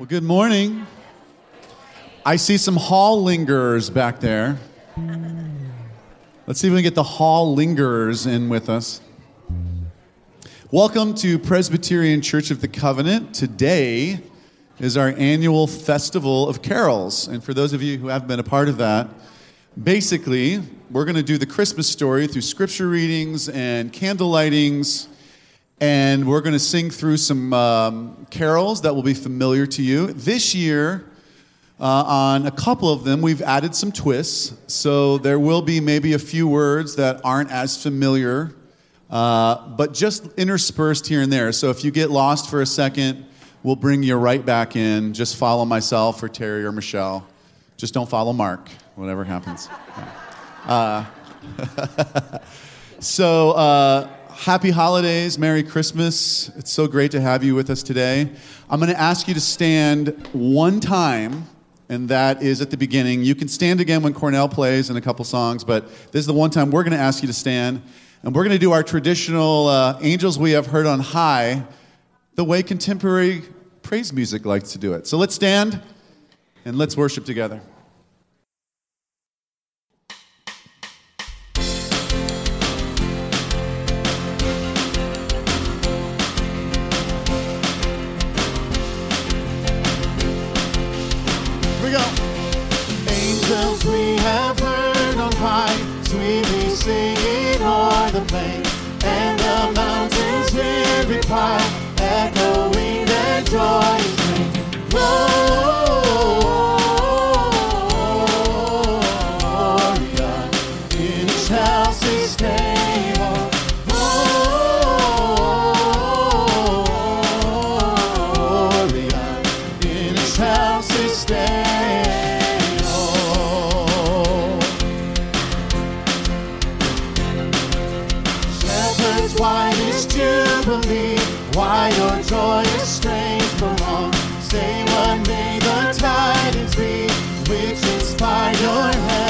Well, good morning. I see some hall lingerers back there. Let's see if we can get the hall lingerers in with us. Welcome to Presbyterian Church of the Covenant. Today is our annual Festival of Carols. And for those of you who haven't been a part of that, basically, we're going to do the Christmas story through scripture readings and candle lightings and we're going to sing through some um, carols that will be familiar to you. This year, uh, on a couple of them, we've added some twists. So there will be maybe a few words that aren't as familiar, uh, but just interspersed here and there. So if you get lost for a second, we'll bring you right back in. Just follow myself or Terry or Michelle. Just don't follow Mark, whatever happens. Uh, so, uh, happy holidays, Merry Christmas. It's so great to have you with us today. I'm going to ask you to stand one time, and that is at the beginning. You can stand again when Cornell plays in a couple songs, but this is the one time we're going to ask you to stand. And we're going to do our traditional uh, Angels We Have Heard on High the way contemporary praise music likes to do it. So let's stand and let's worship together. the plains and the mountains will reply, echoing their joyous ring. Lord. turns wide is jubilee, why your joyous strains prolong? Say what may the tidings be, which inspire your hand.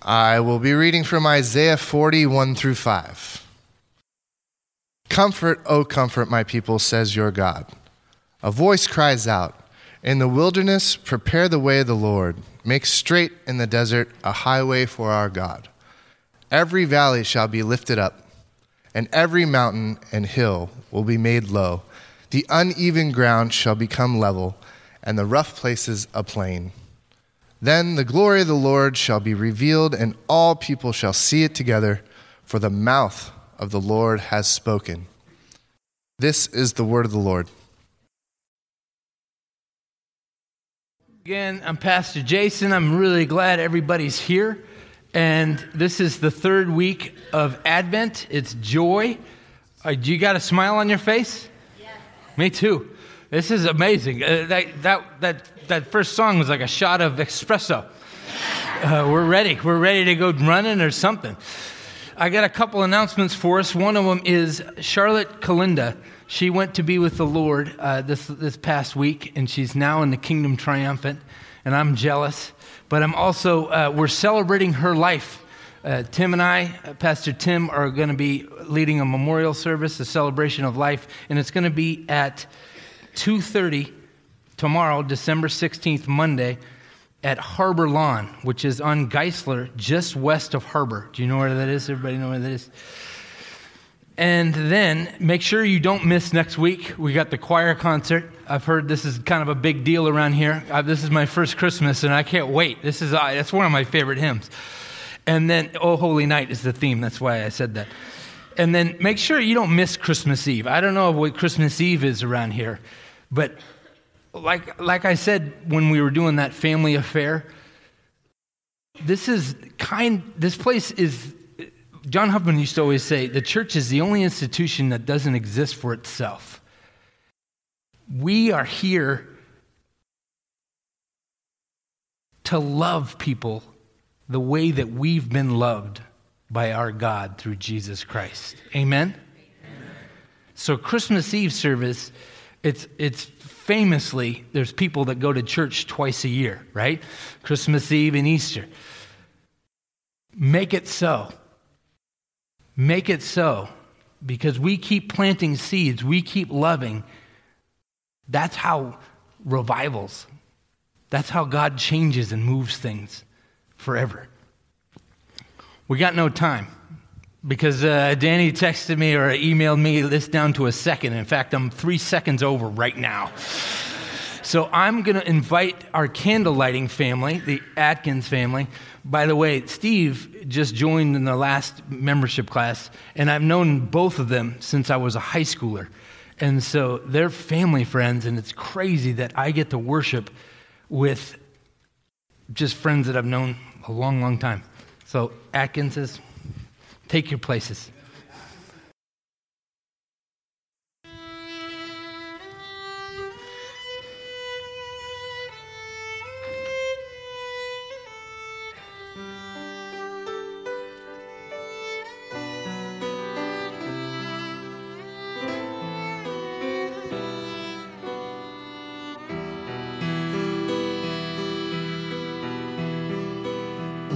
I will be reading from Isaiah 41 through 5. Comfort, O comfort my people, says your God. A voice cries out, In the wilderness, prepare the way of the Lord. Make straight in the desert a highway for our God. Every valley shall be lifted up, and every mountain and hill will be made low. The uneven ground shall become level, and the rough places a plain. Then the glory of the Lord shall be revealed, and all people shall see it together, for the mouth of the Lord has spoken. This is the word of the Lord. Again, I'm Pastor Jason. I'm really glad everybody's here. And this is the third week of Advent. It's joy. Uh, you got a smile on your face? Yes. Me too. This is amazing. Uh, that, that, that, that first song was like a shot of espresso. Uh, we're ready. We're ready to go running or something. I got a couple announcements for us. One of them is Charlotte Kalinda she went to be with the Lord uh, this, this past week, and she's now in the kingdom triumphant, and I'm jealous. But I'm also, uh, we're celebrating her life. Uh, Tim and I, uh, Pastor Tim, are going to be leading a memorial service, a celebration of life, and it's going to be at 2.30 tomorrow, December 16th, Monday, at Harbor Lawn, which is on Gisler, just west of Harbor. Do you know where that is? Everybody know where that is? And then make sure you don't miss next week. We got the choir concert. I've heard this is kind of a big deal around here. I, this is my first Christmas, and I can't wait. This is uh, that's one of my favorite hymns. And then, Oh Holy Night is the theme. That's why I said that. And then make sure you don't miss Christmas Eve. I don't know what Christmas Eve is around here, but like like I said when we were doing that family affair, this is kind. This place is John Huffman used to always say the church is the only institution that doesn't exist for itself. We are here to love people the way that we've been loved by our God through Jesus Christ. Amen? Amen. So Christmas Eve service, it's it's famously there's people that go to church twice a year, right? Christmas Eve and Easter. Make it so. Make it so because we keep planting seeds, we keep loving. That's how revivals, that's how God changes and moves things forever. We got no time because uh, Danny texted me or emailed me this down to a second. In fact, I'm three seconds over right now. So I'm going to invite our candle lighting family, the Atkins family. By the way, Steve just joined in the last membership class, and I've known both of them since I was a high schooler. And so they're family friends, and it's crazy that I get to worship with just friends that I've known a long, long time. So, Atkinses, Take your places.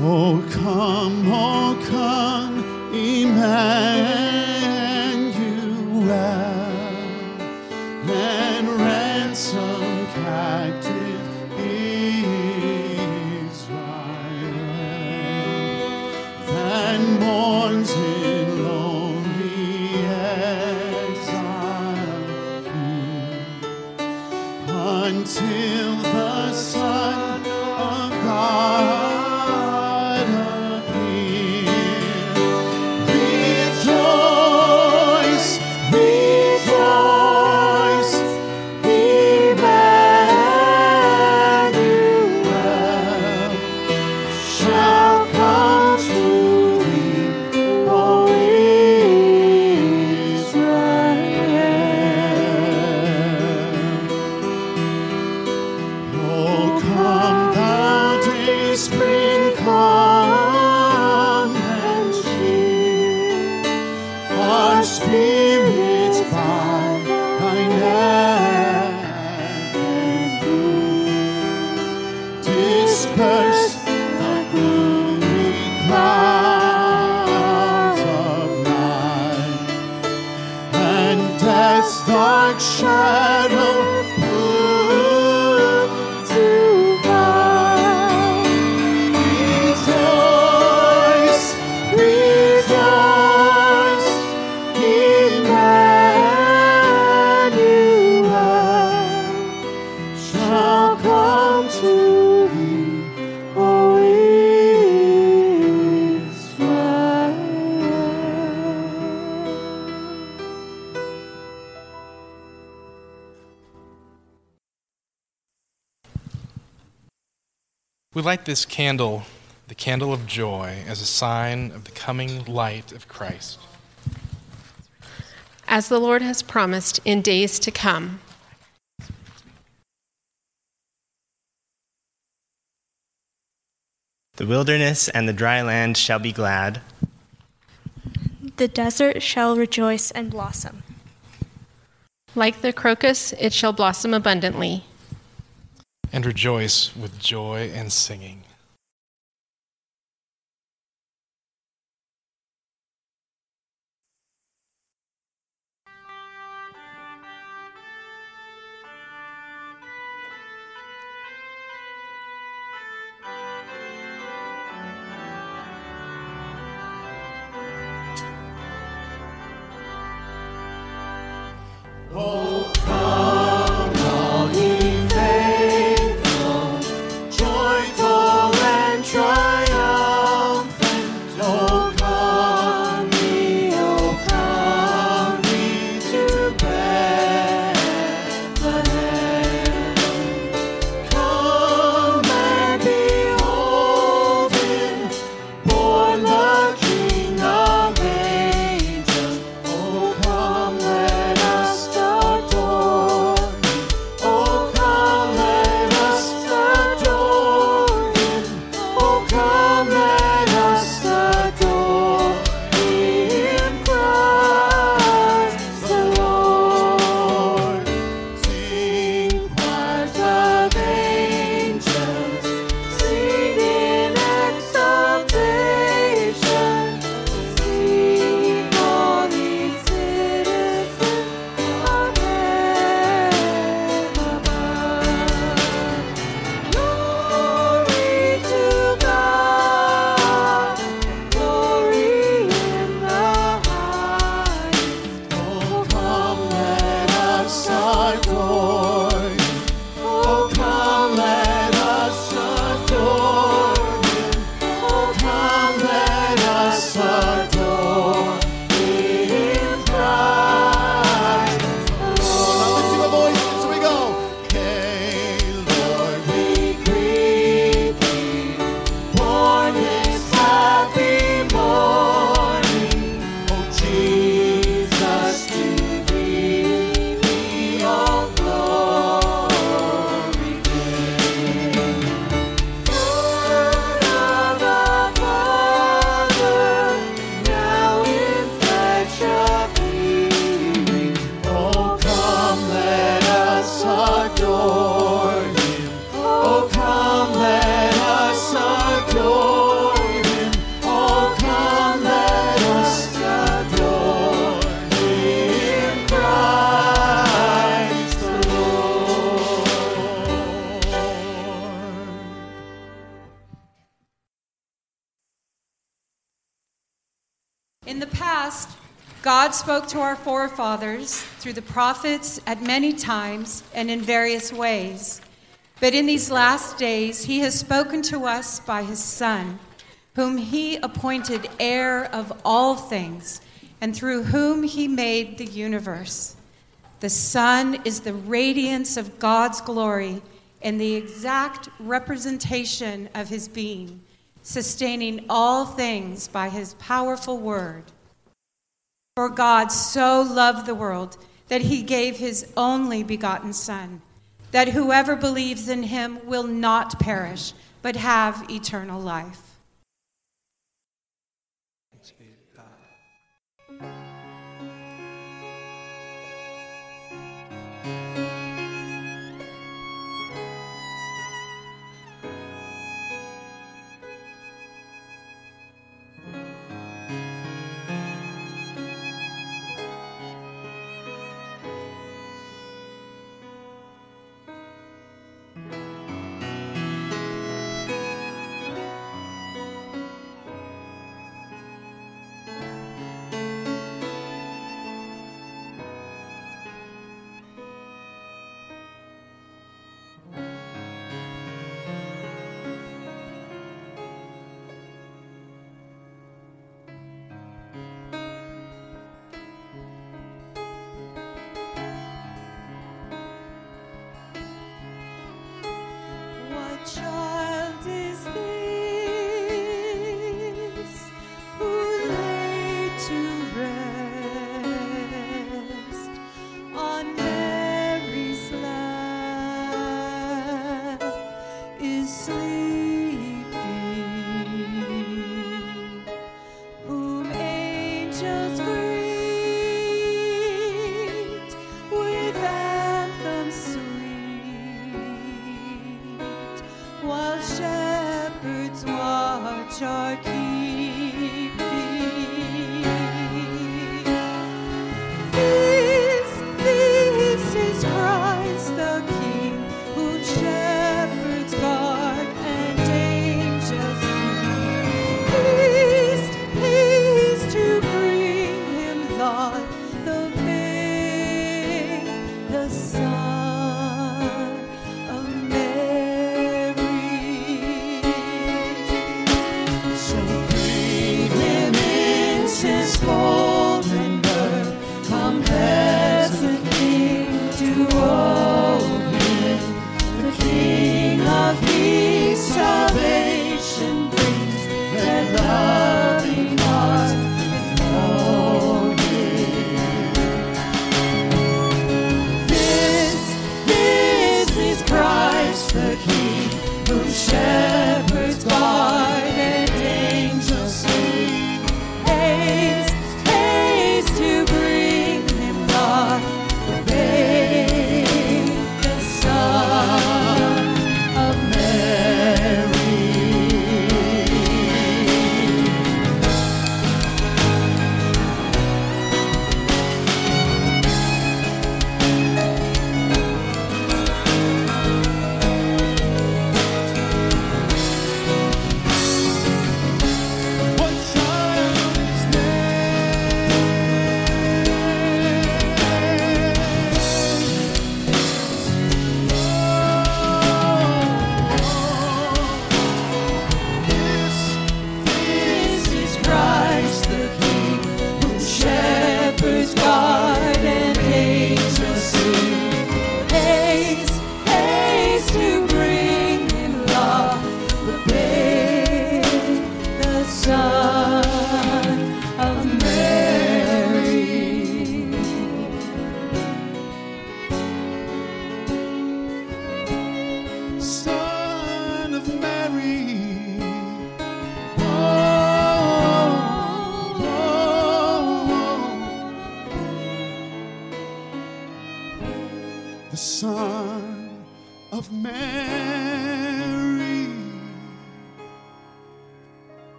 Oh, come, oh, come. until the sun this candle, the candle of joy, as a sign of the coming light of Christ. As the Lord has promised in days to come. The wilderness and the dry land shall be glad. The desert shall rejoice and blossom. Like the crocus, it shall blossom abundantly. And rejoice with joy and singing. To our forefathers through the prophets at many times and in various ways. But in these last days, he has spoken to us by his Son, whom he appointed heir of all things, and through whom he made the universe. The Son is the radiance of God's glory and the exact representation of his being, sustaining all things by his powerful word. For God so loved the world that he gave his only begotten Son, that whoever believes in him will not perish, but have eternal life.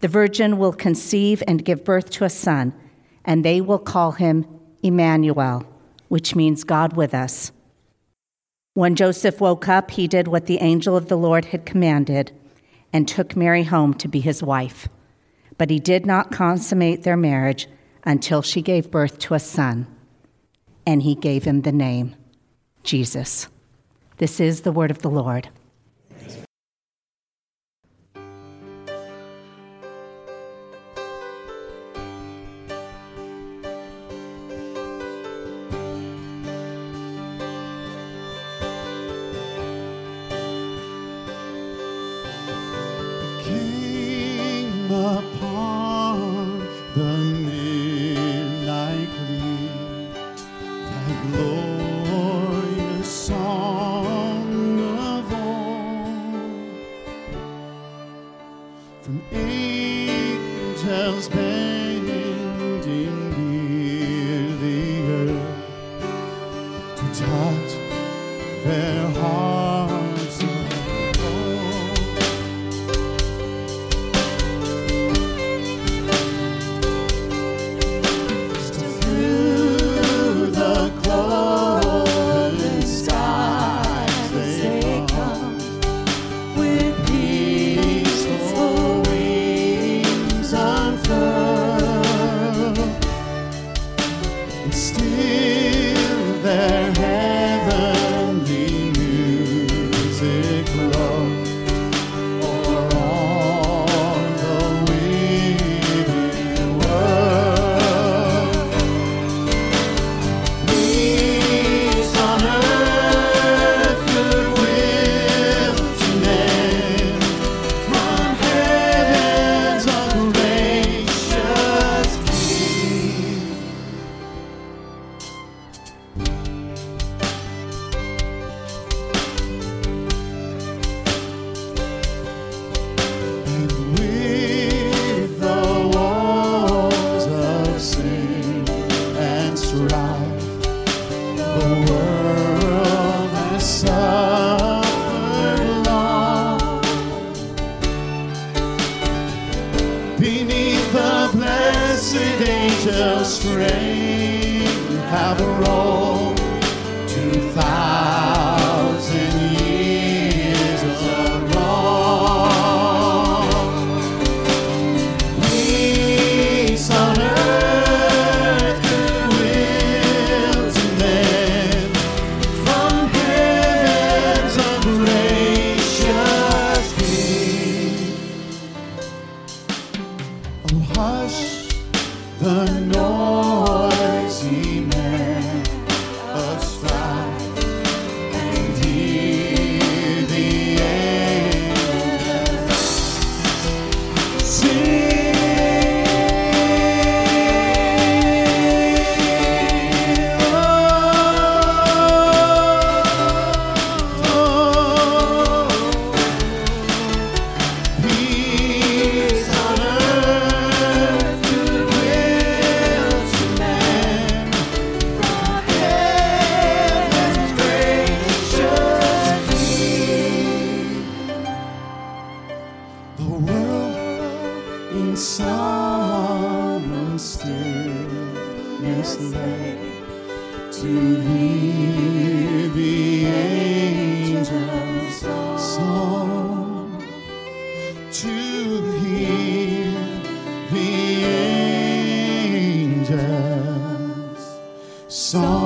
The virgin will conceive and give birth to a son, and they will call him Emmanuel, which means God with us. When Joseph woke up, he did what the angel of the Lord had commanded and took Mary home to be his wife. But he did not consummate their marriage until she gave birth to a son, and he gave him the name Jesus. This is the word of the Lord. Song.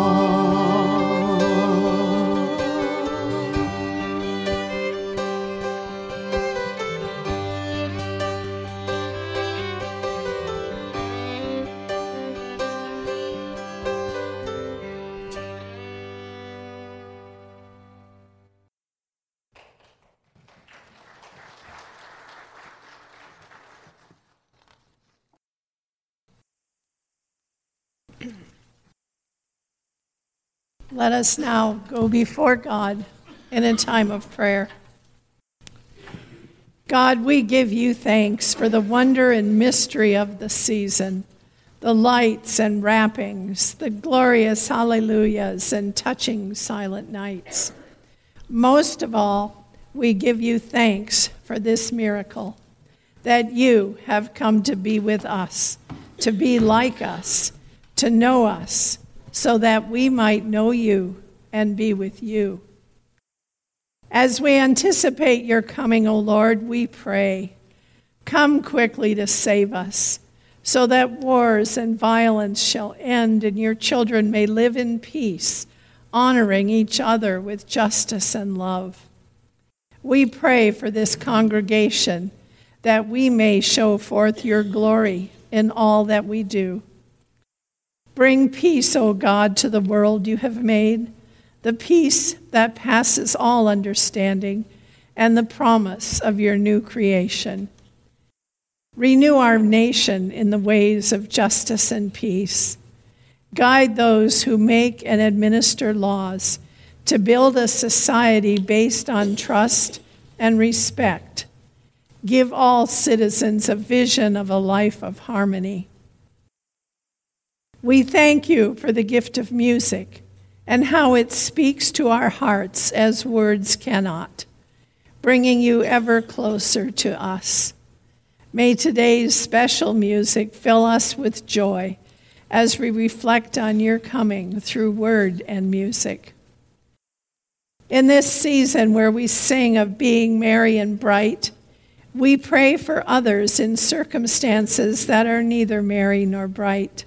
Let us now go before God in a time of prayer. God, we give you thanks for the wonder and mystery of the season, the lights and wrappings, the glorious hallelujahs and touching silent nights. Most of all, we give you thanks for this miracle that you have come to be with us, to be like us, to know us, so that we might know you and be with you. As we anticipate your coming, O Lord, we pray, come quickly to save us, so that wars and violence shall end and your children may live in peace, honoring each other with justice and love. We pray for this congregation that we may show forth your glory in all that we do. Bring peace, O God, to the world you have made, the peace that passes all understanding, and the promise of your new creation. Renew our nation in the ways of justice and peace. Guide those who make and administer laws to build a society based on trust and respect. Give all citizens a vision of a life of harmony. We thank you for the gift of music and how it speaks to our hearts as words cannot, bringing you ever closer to us. May today's special music fill us with joy as we reflect on your coming through word and music. In this season where we sing of being merry and bright, we pray for others in circumstances that are neither merry nor bright.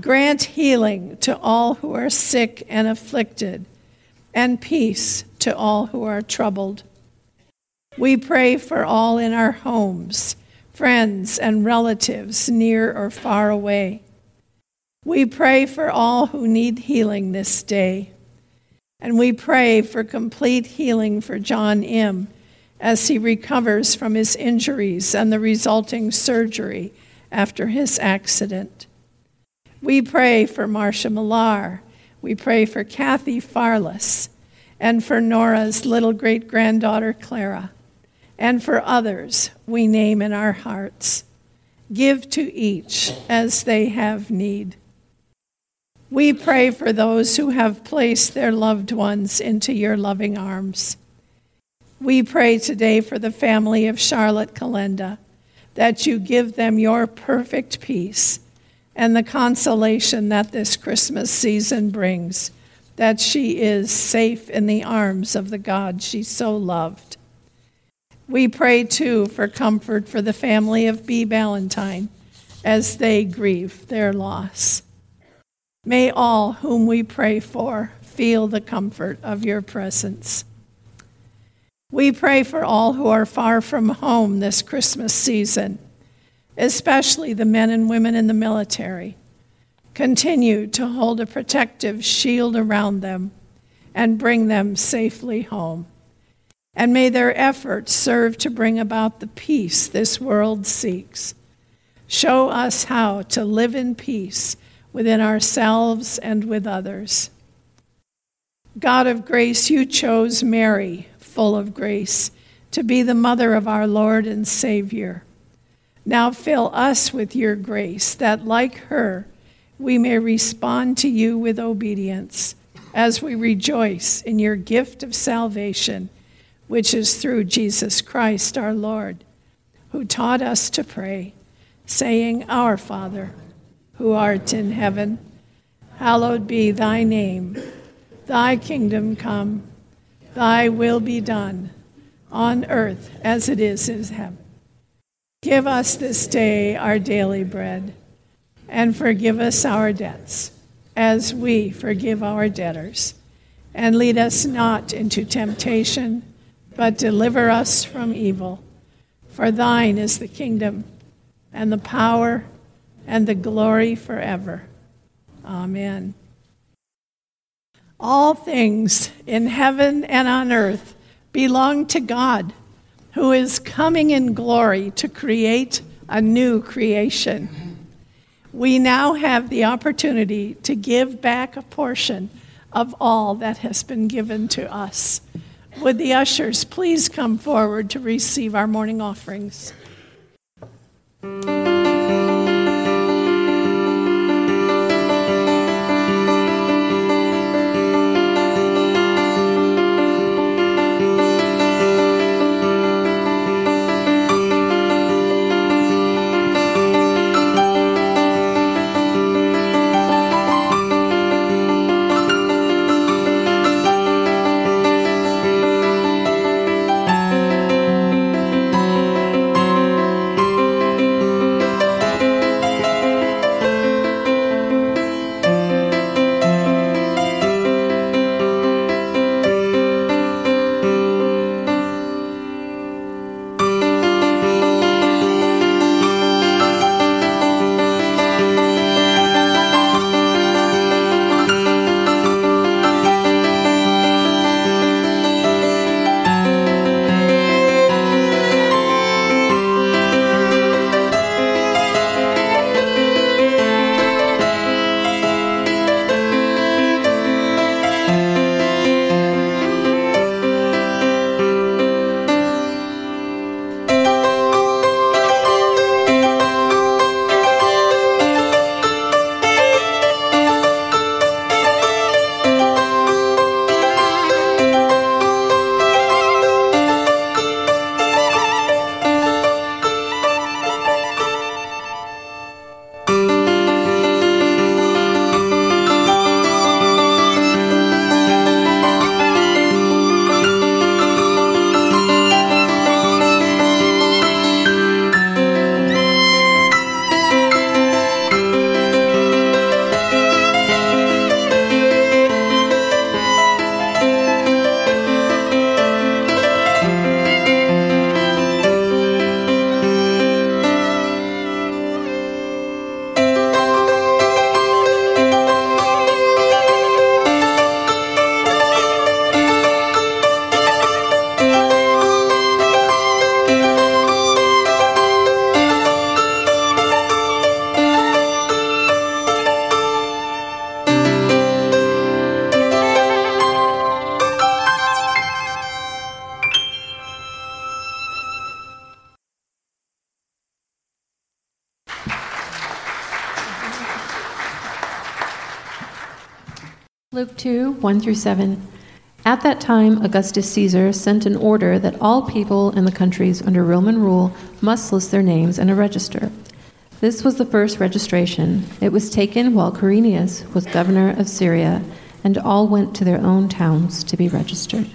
Grant healing to all who are sick and afflicted, and peace to all who are troubled. We pray for all in our homes, friends and relatives near or far away. We pray for all who need healing this day. And we pray for complete healing for John M. as he recovers from his injuries and the resulting surgery after his accident. We pray for Marcia Millar. We pray for Kathy Farless and for Nora's little great granddaughter Clara and for others we name in our hearts. Give to each as they have need. We pray for those who have placed their loved ones into your loving arms. We pray today for the family of Charlotte Kalenda, that you give them your perfect peace and the consolation that this Christmas season brings, that she is safe in the arms of the God she so loved. We pray too for comfort for the family of B. Ballantyne as they grieve their loss. May all whom we pray for feel the comfort of your presence. We pray for all who are far from home this Christmas season, especially the men and women in the military. Continue to hold a protective shield around them and bring them safely home. And may their efforts serve to bring about the peace this world seeks. Show us how to live in peace within ourselves and with others. God of grace, you chose Mary full of grace, to be the mother of our Lord and Savior. Now fill us with your grace, that like her, we may respond to you with obedience as we rejoice in your gift of salvation, which is through Jesus Christ our Lord, who taught us to pray, saying, Our Father, who art in heaven, hallowed be thy name. Thy kingdom come. Thy will be done on earth as it is in heaven. Give us this day our daily bread, and forgive us our debts, as we forgive our debtors. And lead us not into temptation, but deliver us from evil. For thine is the kingdom, and the power, and the glory forever. Amen. All things in heaven and on earth belong to God, who is coming in glory to create a new creation. We now have the opportunity to give back a portion of all that has been given to us. Would the ushers please come forward to receive our morning offerings? 1 through 7. At that time, Augustus Caesar sent an order that all people in the countries under Roman rule must list their names in a register. This was the first registration. It was taken while Quirinius was governor of Syria, and all went to their own towns to be registered.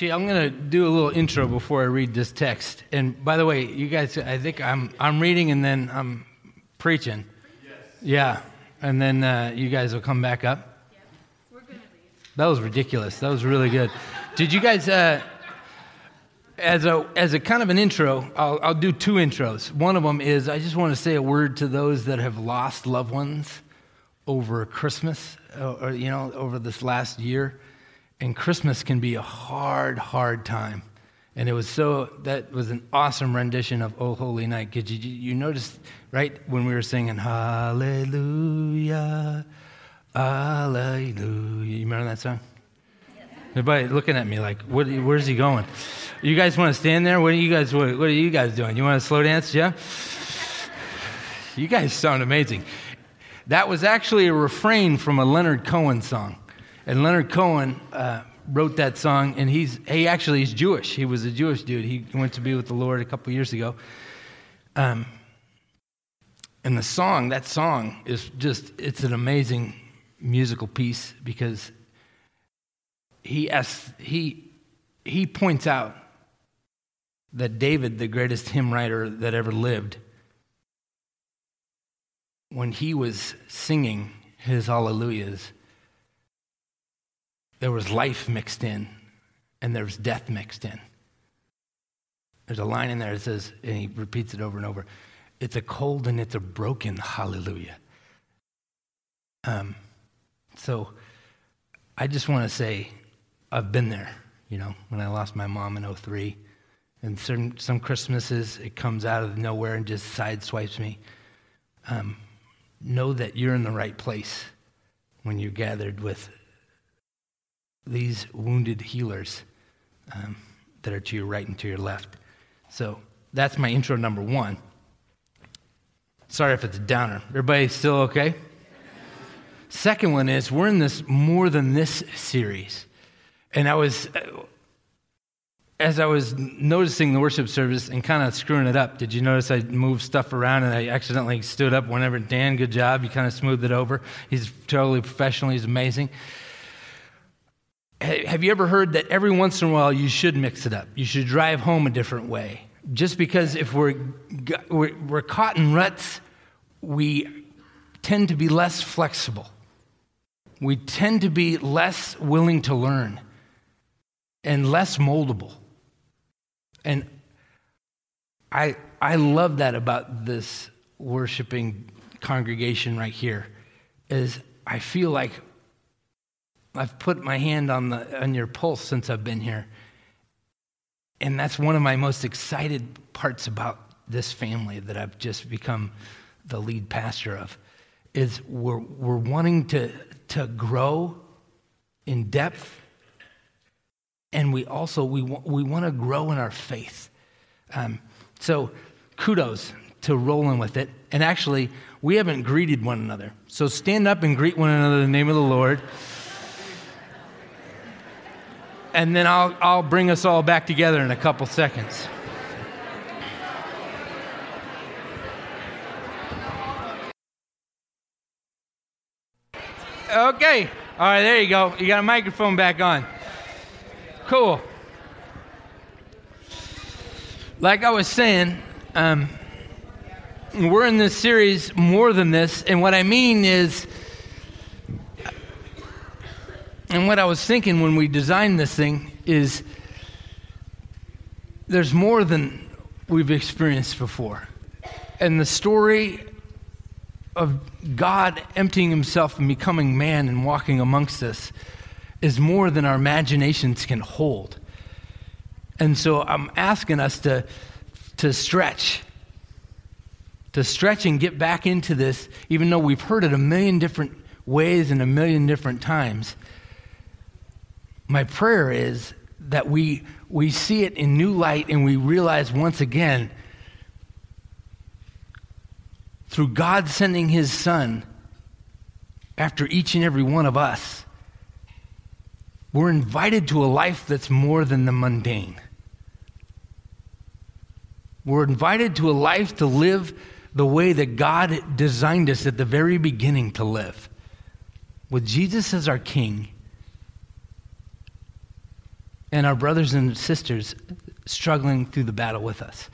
Actually, I'm going to do a little intro before I read this text. And by the way, you guys, I think I'm, I'm reading and then I'm preaching. Yes. Yeah. And then uh, you guys will come back up. Yeah. We're going to read. That was ridiculous. That was really good. Did you guys, uh, as, a, as a kind of an intro, I'll, I'll do two intros. One of them is I just want to say a word to those that have lost loved ones over Christmas, uh, or, you know, over this last year. And Christmas can be a hard, hard time. And it was so, that was an awesome rendition of Oh Holy Night. Did you, you notice, right, when we were singing Hallelujah, Hallelujah. You remember that song? Everybody looking at me like, what, where's he going? You guys want to stand there? What are you guys, what, what are you guys doing? You want to slow dance? Yeah? You guys sound amazing. That was actually a refrain from a Leonard Cohen song. And Leonard Cohen uh, wrote that song, and he's he actually is Jewish. He was a Jewish dude. He went to be with the Lord a couple years ago. Um, and the song, that song, is just it's an amazing musical piece because he asks, he he points out that David, the greatest hymn writer that ever lived, when he was singing his hallelujahs there was life mixed in and there was death mixed in. There's a line in there that says, and he repeats it over and over it's a cold and it's a broken hallelujah. Um, so I just want to say, I've been there, you know, when I lost my mom in 03. And certain, some Christmases, it comes out of nowhere and just sideswipes me. Um, know that you're in the right place when you're gathered with these wounded healers um, that are to your right and to your left. So that's my intro number one. Sorry if it's a downer. Everybody still okay? Second one is we're in this more than this series. And I was, as I was noticing the worship service and kind of screwing it up, did you notice I moved stuff around and I accidentally stood up whenever Dan, good job, you kind of smoothed it over. He's totally professional, he's amazing have you ever heard that every once in a while you should mix it up? You should drive home a different way. Just because if we're, we're, caught in ruts, we tend to be less flexible. We tend to be less willing to learn and less moldable. And I, I love that about this worshiping congregation right here is I feel like I've put my hand on, the, on your pulse since I've been here. And that's one of my most excited parts about this family that I've just become the lead pastor of is we're, we're wanting to, to grow in depth. And we also we, we want to grow in our faith. Um, so kudos to rolling with it. And actually we haven't greeted one another. So stand up and greet one another in the name of the lord and then I'll, I'll bring us all back together in a couple seconds. Okay. All right, there you go. You got a microphone back on. Cool. Like I was saying, um, we're in this series more than this, and what I mean is and what I was thinking when we designed this thing is there's more than we've experienced before. And the story of God emptying himself and becoming man and walking amongst us is more than our imaginations can hold. And so I'm asking us to, to stretch, to stretch and get back into this, even though we've heard it a million different ways and a million different times my prayer is that we, we see it in new light and we realize once again, through God sending his son after each and every one of us, we're invited to a life that's more than the mundane. We're invited to a life to live the way that God designed us at the very beginning to live. With Jesus as our King and our brothers and sisters struggling through the battle with us.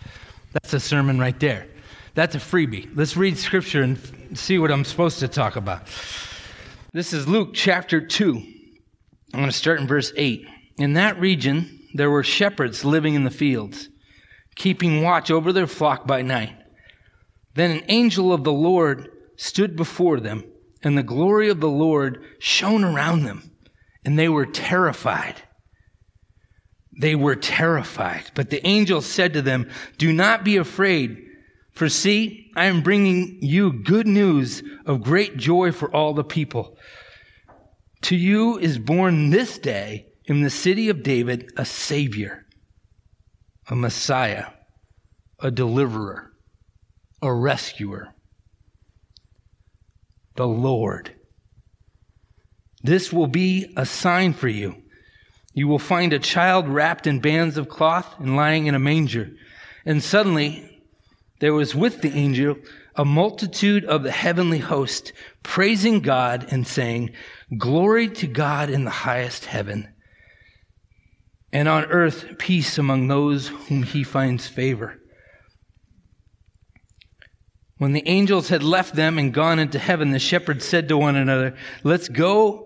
That's a sermon right there. That's a freebie. Let's read scripture and see what I'm supposed to talk about. This is Luke chapter 2. I'm going to start in verse 8. In that region, there were shepherds living in the fields, keeping watch over their flock by night. Then an angel of the Lord stood before them, and the glory of the Lord shone around them, and they were terrified. They were terrified. But the angel said to them, Do not be afraid, for see, I am bringing you good news of great joy for all the people. To you is born this day in the city of David a Savior, a Messiah, a deliverer, a rescuer, the Lord. This will be a sign for you. You will find a child wrapped in bands of cloth and lying in a manger. And suddenly there was with the angel a multitude of the heavenly host praising God and saying, Glory to God in the highest heaven, and on earth peace among those whom he finds favor. When the angels had left them and gone into heaven, the shepherds said to one another, Let's go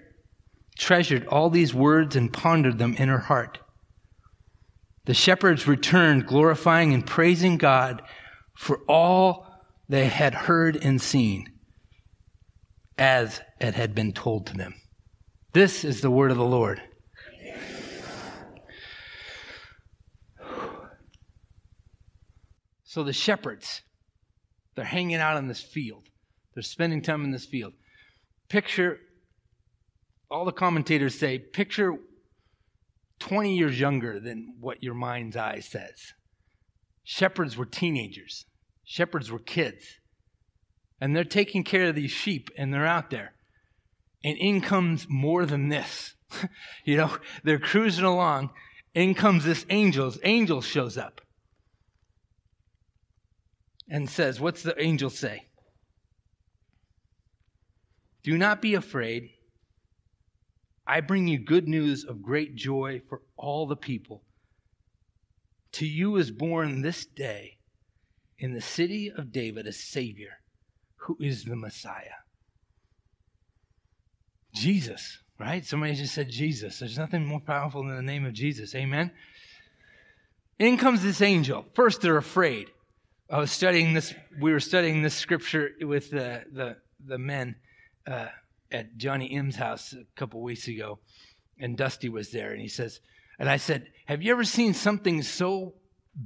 treasured all these words and pondered them in her heart. The shepherds returned, glorifying and praising God for all they had heard and seen, as it had been told to them. This is the word of the Lord. So the shepherds, they're hanging out in this field. They're spending time in this field. Picture, all the commentators say, picture 20 years younger than what your mind's eye says. Shepherds were teenagers, shepherds were kids. And they're taking care of these sheep and they're out there. And in comes more than this. you know, they're cruising along. In comes this angel. Angel shows up and says, What's the angel say? Do not be afraid. I bring you good news of great joy for all the people. To you is born this day in the city of David a Savior who is the Messiah. Jesus, right? Somebody just said Jesus. There's nothing more powerful than the name of Jesus. Amen. In comes this angel. First, they're afraid. I was studying this. We were studying this scripture with the the the men uh, at Johnny M's house a couple weeks ago, and Dusty was there, and he says, and I said, "Have you ever seen something so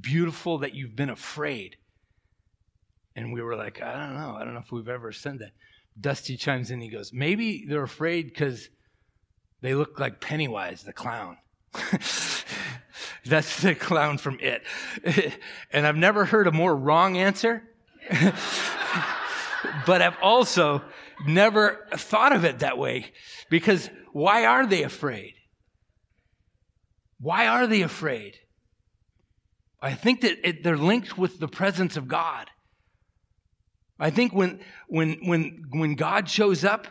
beautiful that you've been afraid?" And we were like, "I don't know. I don't know if we've ever said that." Dusty chimes in. He goes, "Maybe they're afraid because they look like Pennywise the clown." That's the clown from it. and I've never heard a more wrong answer. but I've also never thought of it that way because why are they afraid? Why are they afraid? I think that it, they're linked with the presence of God. I think when, when, when, when God shows up,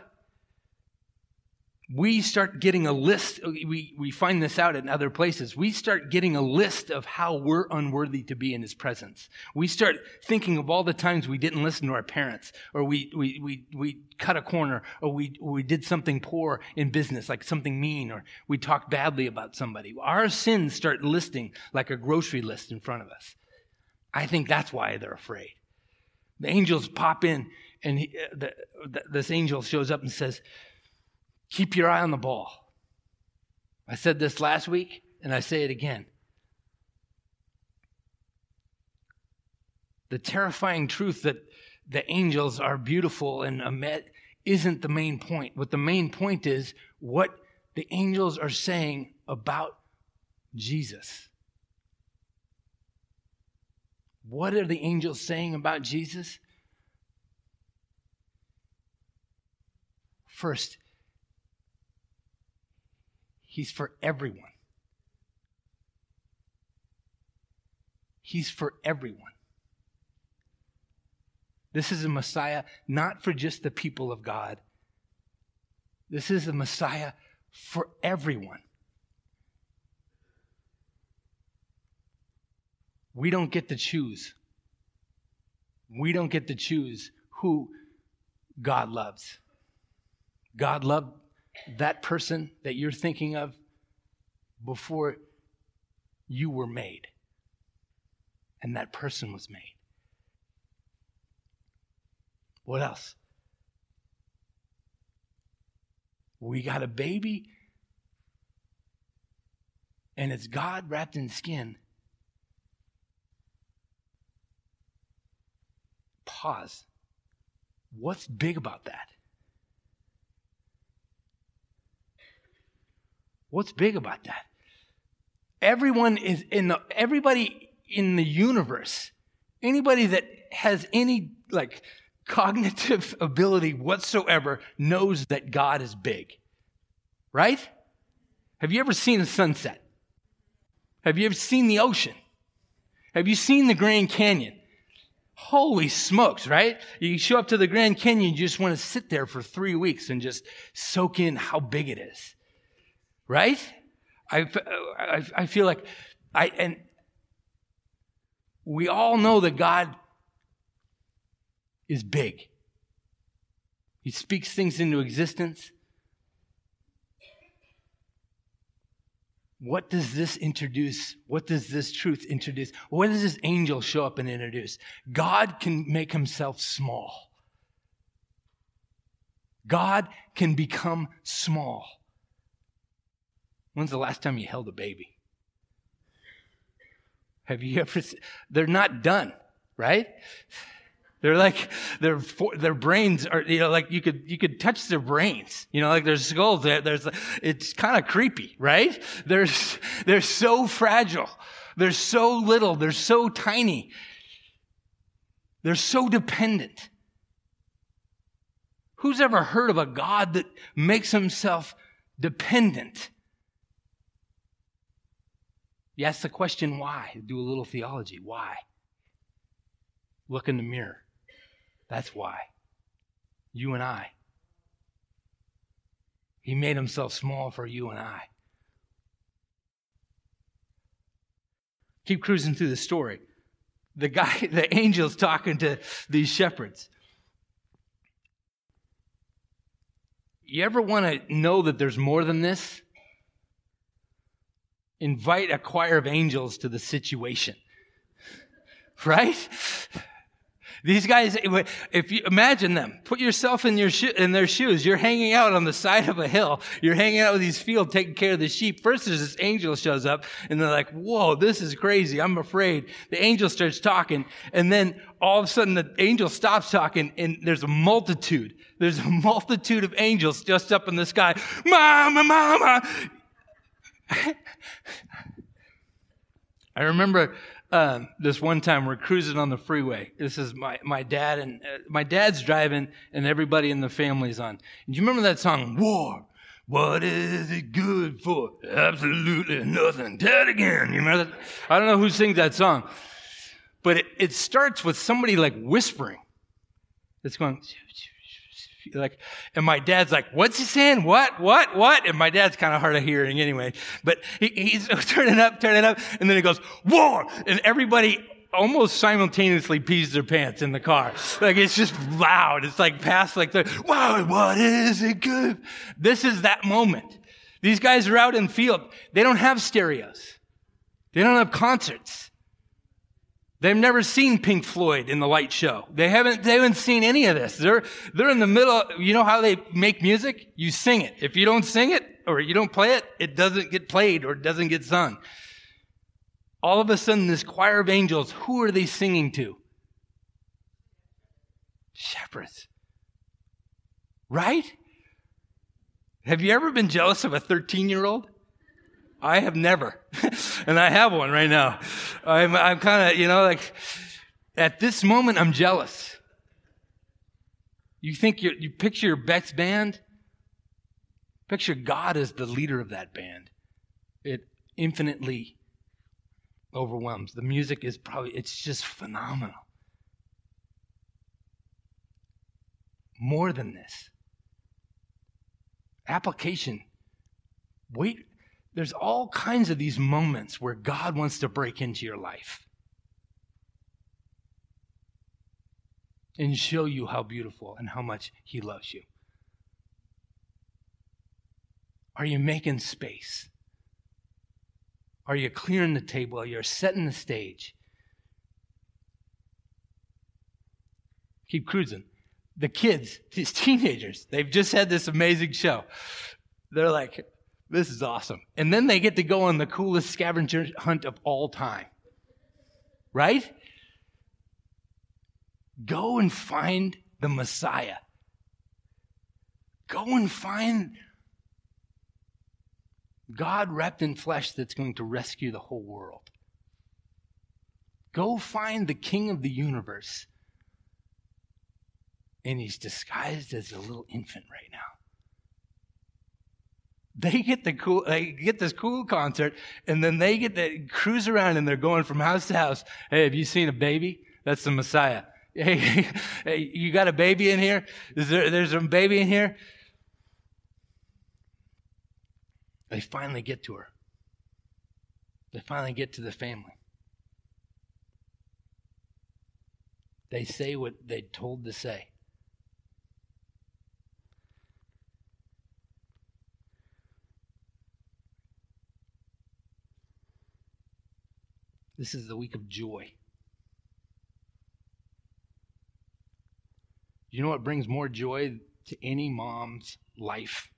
we start getting a list. We, we find this out in other places. We start getting a list of how we're unworthy to be in his presence. We start thinking of all the times we didn't listen to our parents, or we, we, we, we cut a corner, or we, we did something poor in business, like something mean, or we talked badly about somebody. Our sins start listing like a grocery list in front of us. I think that's why they're afraid. The angels pop in, and he, uh, the, the, this angel shows up and says, Keep your eye on the ball. I said this last week, and I say it again. The terrifying truth that the angels are beautiful and Amet isn't the main point. What the main point is what the angels are saying about Jesus. What are the angels saying about Jesus? First, he's for everyone. He's for everyone. This is a Messiah not for just the people of God. This is a Messiah for everyone. We don't get to choose. We don't get to choose who God loves. God loved that person that you're thinking of before you were made and that person was made. What else? We got a baby, and it's God wrapped in skin. Pause. What's big about that? What's big about that? Everyone is in the, everybody in the universe, anybody that has any like cognitive ability whatsoever knows that God is big. Right? Have you ever seen a sunset? Have you ever seen the ocean? Have you seen the Grand Canyon? Holy smokes, right? You show up to the Grand Canyon, you just want to sit there for three weeks and just soak in how big it is. Right? I, I, I feel like I, and we all know that God is big. He speaks things into existence. What does this introduce? What does this truth introduce? What does this angel show up and introduce? God can make himself small. God can become small. When's the last time you held a baby? Have you ever? They're not done, right? They're like their their brains are you know like you could you could touch their brains you know like their skulls there's it's kind of creepy right there's they're so fragile they're so little they're so tiny they're so dependent who's ever heard of a God that makes himself dependent you ask the question why, do a little theology. Why? Look in the mirror. That's why. You and I. He made himself small for you and I. Keep cruising through the story. The guy, the angel's talking to these shepherds. You ever want to know that there's more than this? Invite a choir of angels to the situation. Right? These guys, if you imagine them, put yourself in your sho- in their shoes. You're hanging out on the side of a hill. You're hanging out with these fields, taking care of the sheep. First, there's this angel shows up, and they're like, "Whoa, this is crazy! I'm afraid." The angel starts talking, and then all of a sudden, the angel stops talking, and there's a multitude. There's a multitude of angels just up in the sky. Mama, mama, I remember uh, this one time we're cruising on the freeway. This is my, my dad and uh, my dad's driving and everybody in the family's on. And you remember that song, War? What is it good for? Absolutely nothing. Dead again. You remember that? I don't know who sings that song, but it, it starts with somebody like whispering. It's going, like, and my dad's like, what's he saying? What, what, what? And my dad's kind of hard of hearing anyway, but he, he's turning up, turning up, and then he goes, war! And everybody almost simultaneously pees their pants in the car. Like it's just loud. It's like past like the, wow, what is it good? This is that moment. These guys are out in the field. They don't have stereos. They don't have concerts. They've never seen Pink Floyd in the light show. They haven't, they haven't seen any of this. They're, they're in the middle. You know how they make music? You sing it. If you don't sing it or you don't play it, it doesn't get played or it doesn't get sung. All of a sudden, this choir of angels, who are they singing to? Shepherds. Right? Have you ever been jealous of a 13 year old? I have never. and I have one right now. I'm, I'm kind of, you know, like, At this moment, I'm jealous. You think you you picture your best band? Picture God as the leader of that band. It infinitely overwhelms. The music is probably, it's just phenomenal. More than this. Application. Wait, there's all kinds of these moments where God wants to break into your life and show you how beautiful and how much He loves you. Are you making space? Are you clearing the table? Are you setting the stage? Keep cruising. The kids, these teenagers, they've just had this amazing show. They're like, this is awesome. And then they get to go on the coolest scavenger hunt of all time. Right? Go and find the Messiah. Go and find God wrapped in flesh that's going to rescue the whole world. Go find the king of the universe. And he's disguised as a little infant right now. They get the cool, they get this cool concert, and then they get to cruise around and they're going from house to house. Hey, have you seen a baby? That's the Messiah. Hey, hey you got a baby in here? Is there, there's a baby in here? They finally get to her. They finally get to the family. They say what they told to say. This is the week of joy. You know what brings more joy to any mom's life?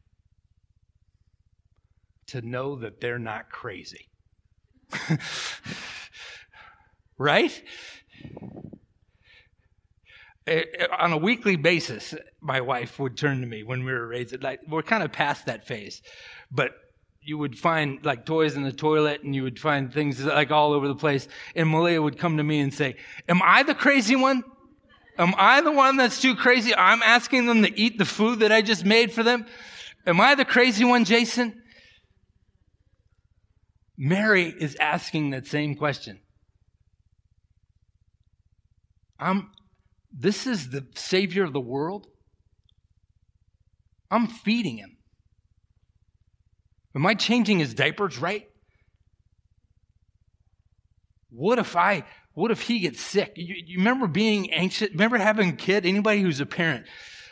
To know that they're not crazy. right? Eh, eh, on a weekly basis, my wife would turn to me when we were raised. Like we're kind of past that phase, but you would find like toys in the toilet and you would find things like all over the place. And Malia would come to me and say, am I the crazy one? Am I the one that's too crazy? I'm asking them to eat the food that I just made for them. Am I the crazy one, Jason? Mary is asking that same question. I'm, this is the Savior of the world. I'm feeding him. Am I changing his diapers right? What if I, what if he gets sick? You, you remember being anxious? Remember having a kid? Anybody who's a parent?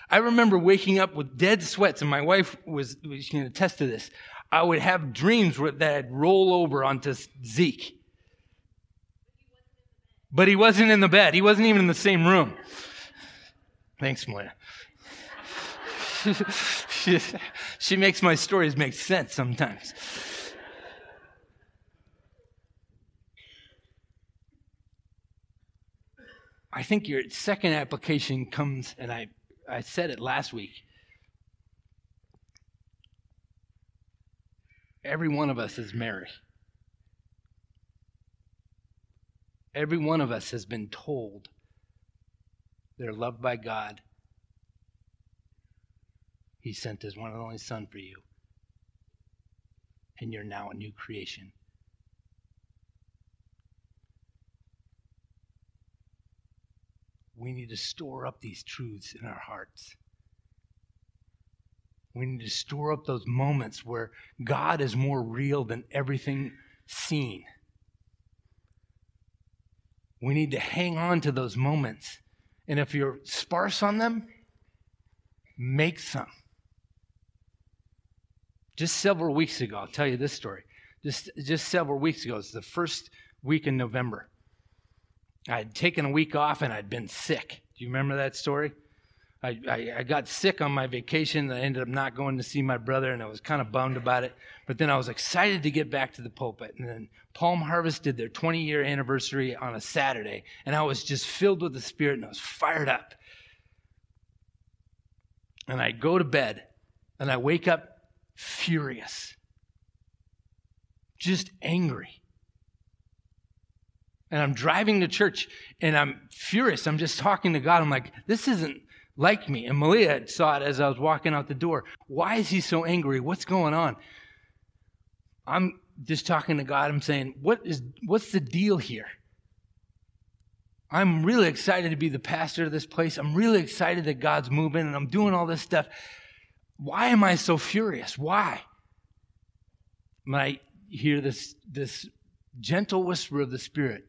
I remember waking up with dead sweats, and my wife was, going to attest to this. I would have dreams that I'd roll over onto Zeke. But he wasn't in the bed. He wasn't even in the same room. Thanks, Malia. she, she makes my stories make sense sometimes. I think your second application comes, and I, I said it last week. Every one of us is Mary. Every one of us has been told they're loved by God he sent his one and only Son for you. And you're now a new creation. We need to store up these truths in our hearts. We need to store up those moments where God is more real than everything seen. We need to hang on to those moments. And if you're sparse on them, make some. Just several weeks ago, I'll tell you this story. Just, just several weeks ago, it's the first week in November. I had taken a week off and I'd been sick. Do you remember that story? I, I, I, got sick on my vacation. I ended up not going to see my brother, and I was kind of bummed about it. But then I was excited to get back to the pulpit. And then Palm Harvest did their 20 year anniversary on a Saturday, and I was just filled with the Spirit and I was fired up. And I go to bed, and I wake up furious, just angry. And I'm driving to church and I'm furious. I'm just talking to God. I'm like, this isn't like me. And Malia saw it as I was walking out the door. Why is he so angry? What's going on? I'm just talking to God. I'm saying, what is, what's the deal here? I'm really excited to be the pastor of this place. I'm really excited that God's moving and I'm doing all this stuff. Why am I so furious? Why? When I hear this, this gentle whisper of the Spirit,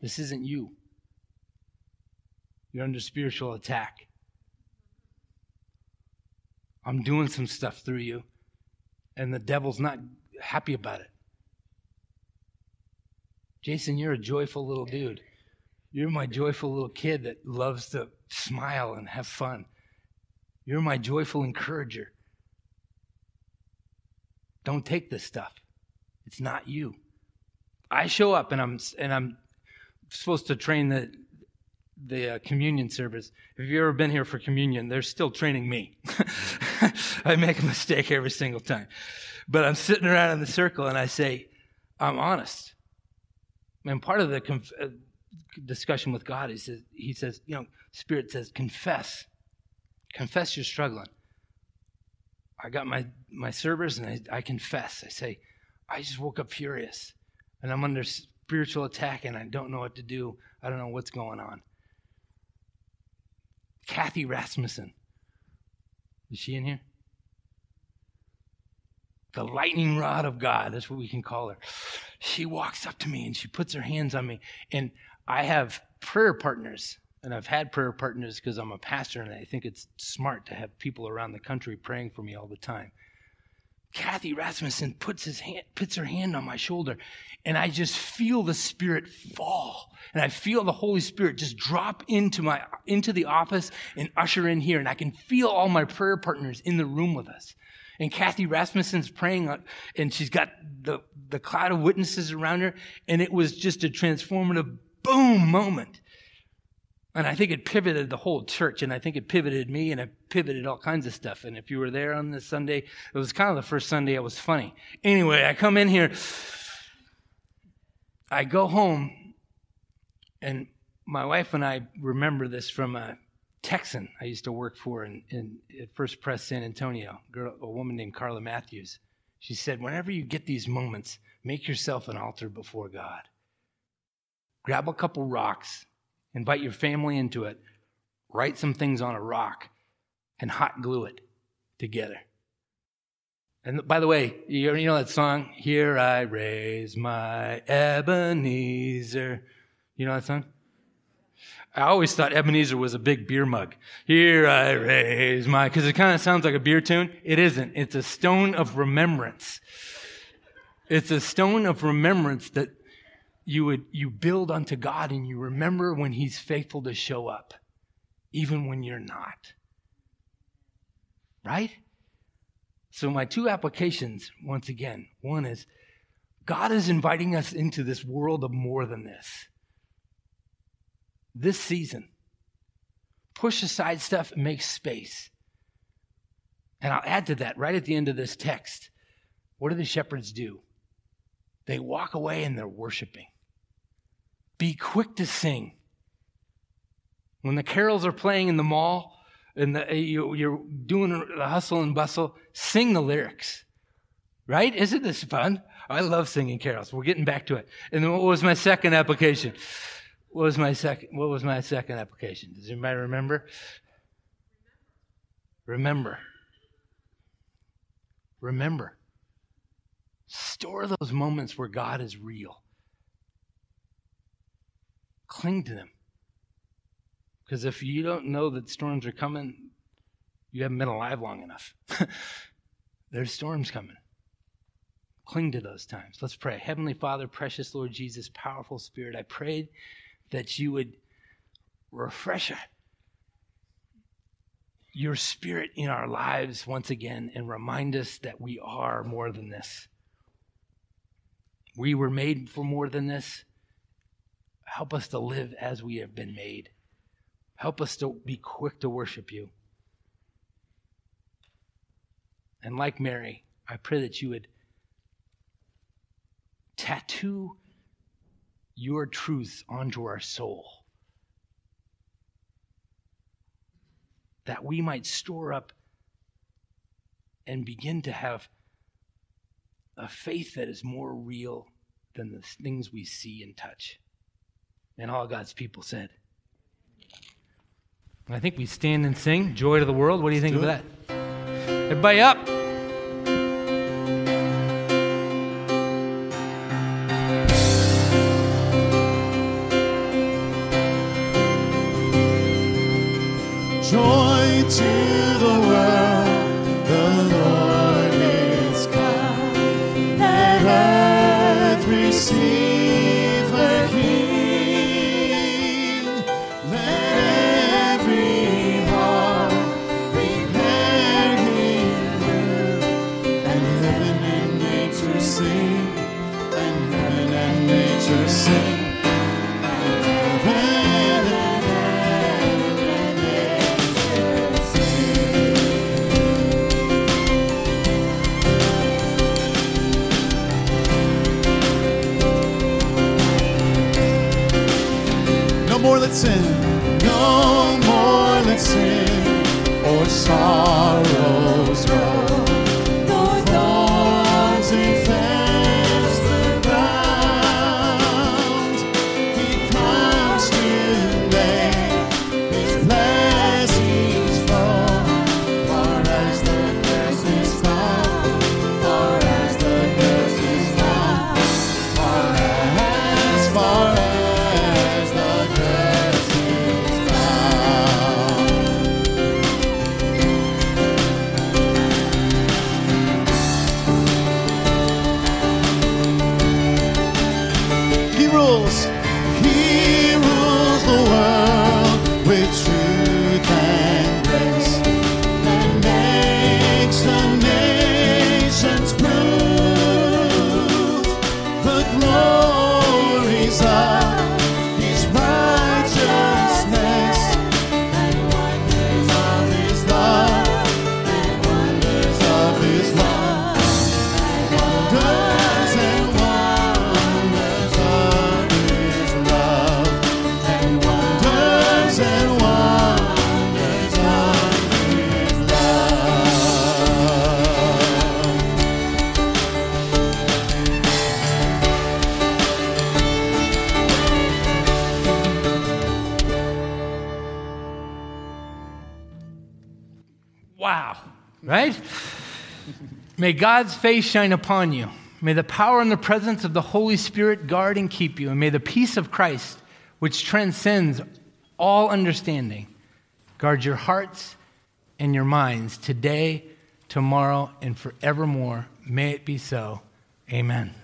this isn't you. You're under spiritual attack. I'm doing some stuff through you, and the devil's not happy about it. Jason, you're a joyful little dude. You're my joyful little kid that loves to smile and have fun. You're my joyful encourager. Don't take this stuff. It's not you. I show up and I'm and I'm supposed to train the the uh, communion service. If you've ever been here for communion, they're still training me. I make a mistake every single time. But I'm sitting around in the circle and I say, I'm honest. And part of the conf- uh, discussion with God is he says, you know, Spirit says, confess. Confess you're struggling. I got my, my servers and I, I confess. I say, I just woke up furious and I'm under spiritual attack and I don't know what to do. I don't know what's going on. Kathy Rasmussen. Is she in here? The lightning rod of God. That's what we can call her. She walks up to me and she puts her hands on me. And I have prayer partners and I've had prayer partners because I'm a pastor and I think it's smart to have people around the country praying for me all the time. Kathy Rasmussen puts his hand, puts her hand on my shoulder, and I just feel the Spirit fall, and I feel the Holy Spirit just drop into my into the office and usher in here, and I can feel all my prayer partners in the room with us. And Kathy Rasmussen's praying, and she's got the the cloud of witnesses around her, and it was just a transformative boom moment. And I think it pivoted the whole church, and I think it pivoted me, and it pivoted all kinds of stuff. And if you were there on this Sunday, it was kind of the first Sunday it was funny. Anyway, I come in here, I go home, and my wife and I remember this from a Texan I used to work for in, in First Pres San Antonio, girl, a woman named Carla Matthews. She said, Whenever you get these moments, make yourself an altar before God. Grab a couple rocks Invite your family into it. Write some things on a rock and hot glue it together. And by the way, you know that song, Here I Raise My Ebenezer? You know that song? I always thought Ebenezer was a big beer mug. Here I raise my, because it kind of sounds like a beer tune. It isn't. It's a stone of remembrance. It's a stone of remembrance that you would you build unto God and you remember when he's faithful to show up even when you're not. Right? So my two applications once again, one is God is inviting us into this world of more than this. This season. Push aside stuff and make space. And I'll add to that right at the end of this text. What do the shepherds do? They walk away and they're worshiping. Be quick to sing. When the carols are playing in the mall and the, eh, you, are doing the hustle and bustle, sing the lyrics. Right? Isn't this fun? I love singing carols. We're getting back to it. And what was my second application? What was my second, what was my second application? Does anybody remember? Remember. Remember. Store those moments where God is real. Cling to them. Because if you don't know that storms are coming, you haven't been alive long enough. There's storms coming. Cling to those times. Let's pray. Heavenly Father, precious Lord Jesus, powerful Spirit, I prayed that you would refresh your spirit in our lives once again and remind us that we are more than this. We were made for more than this. Help us to live as we have been made. Help us to be quick to worship you. And like Mary, I pray that you would tattoo your truths onto our soul. That we might store up and begin to have a faith that is more real than the things we see and touch. And all God's people said. I think we stand and sing Joy to the World. What do you think of that? Everybody up. Joy to or Right? May God's face shine upon you. May the power and the presence of the Holy Spirit guard and keep you. And may the peace of Christ, which transcends all understanding, guard your hearts and your minds today, tomorrow, and forevermore. May it be so. Amen.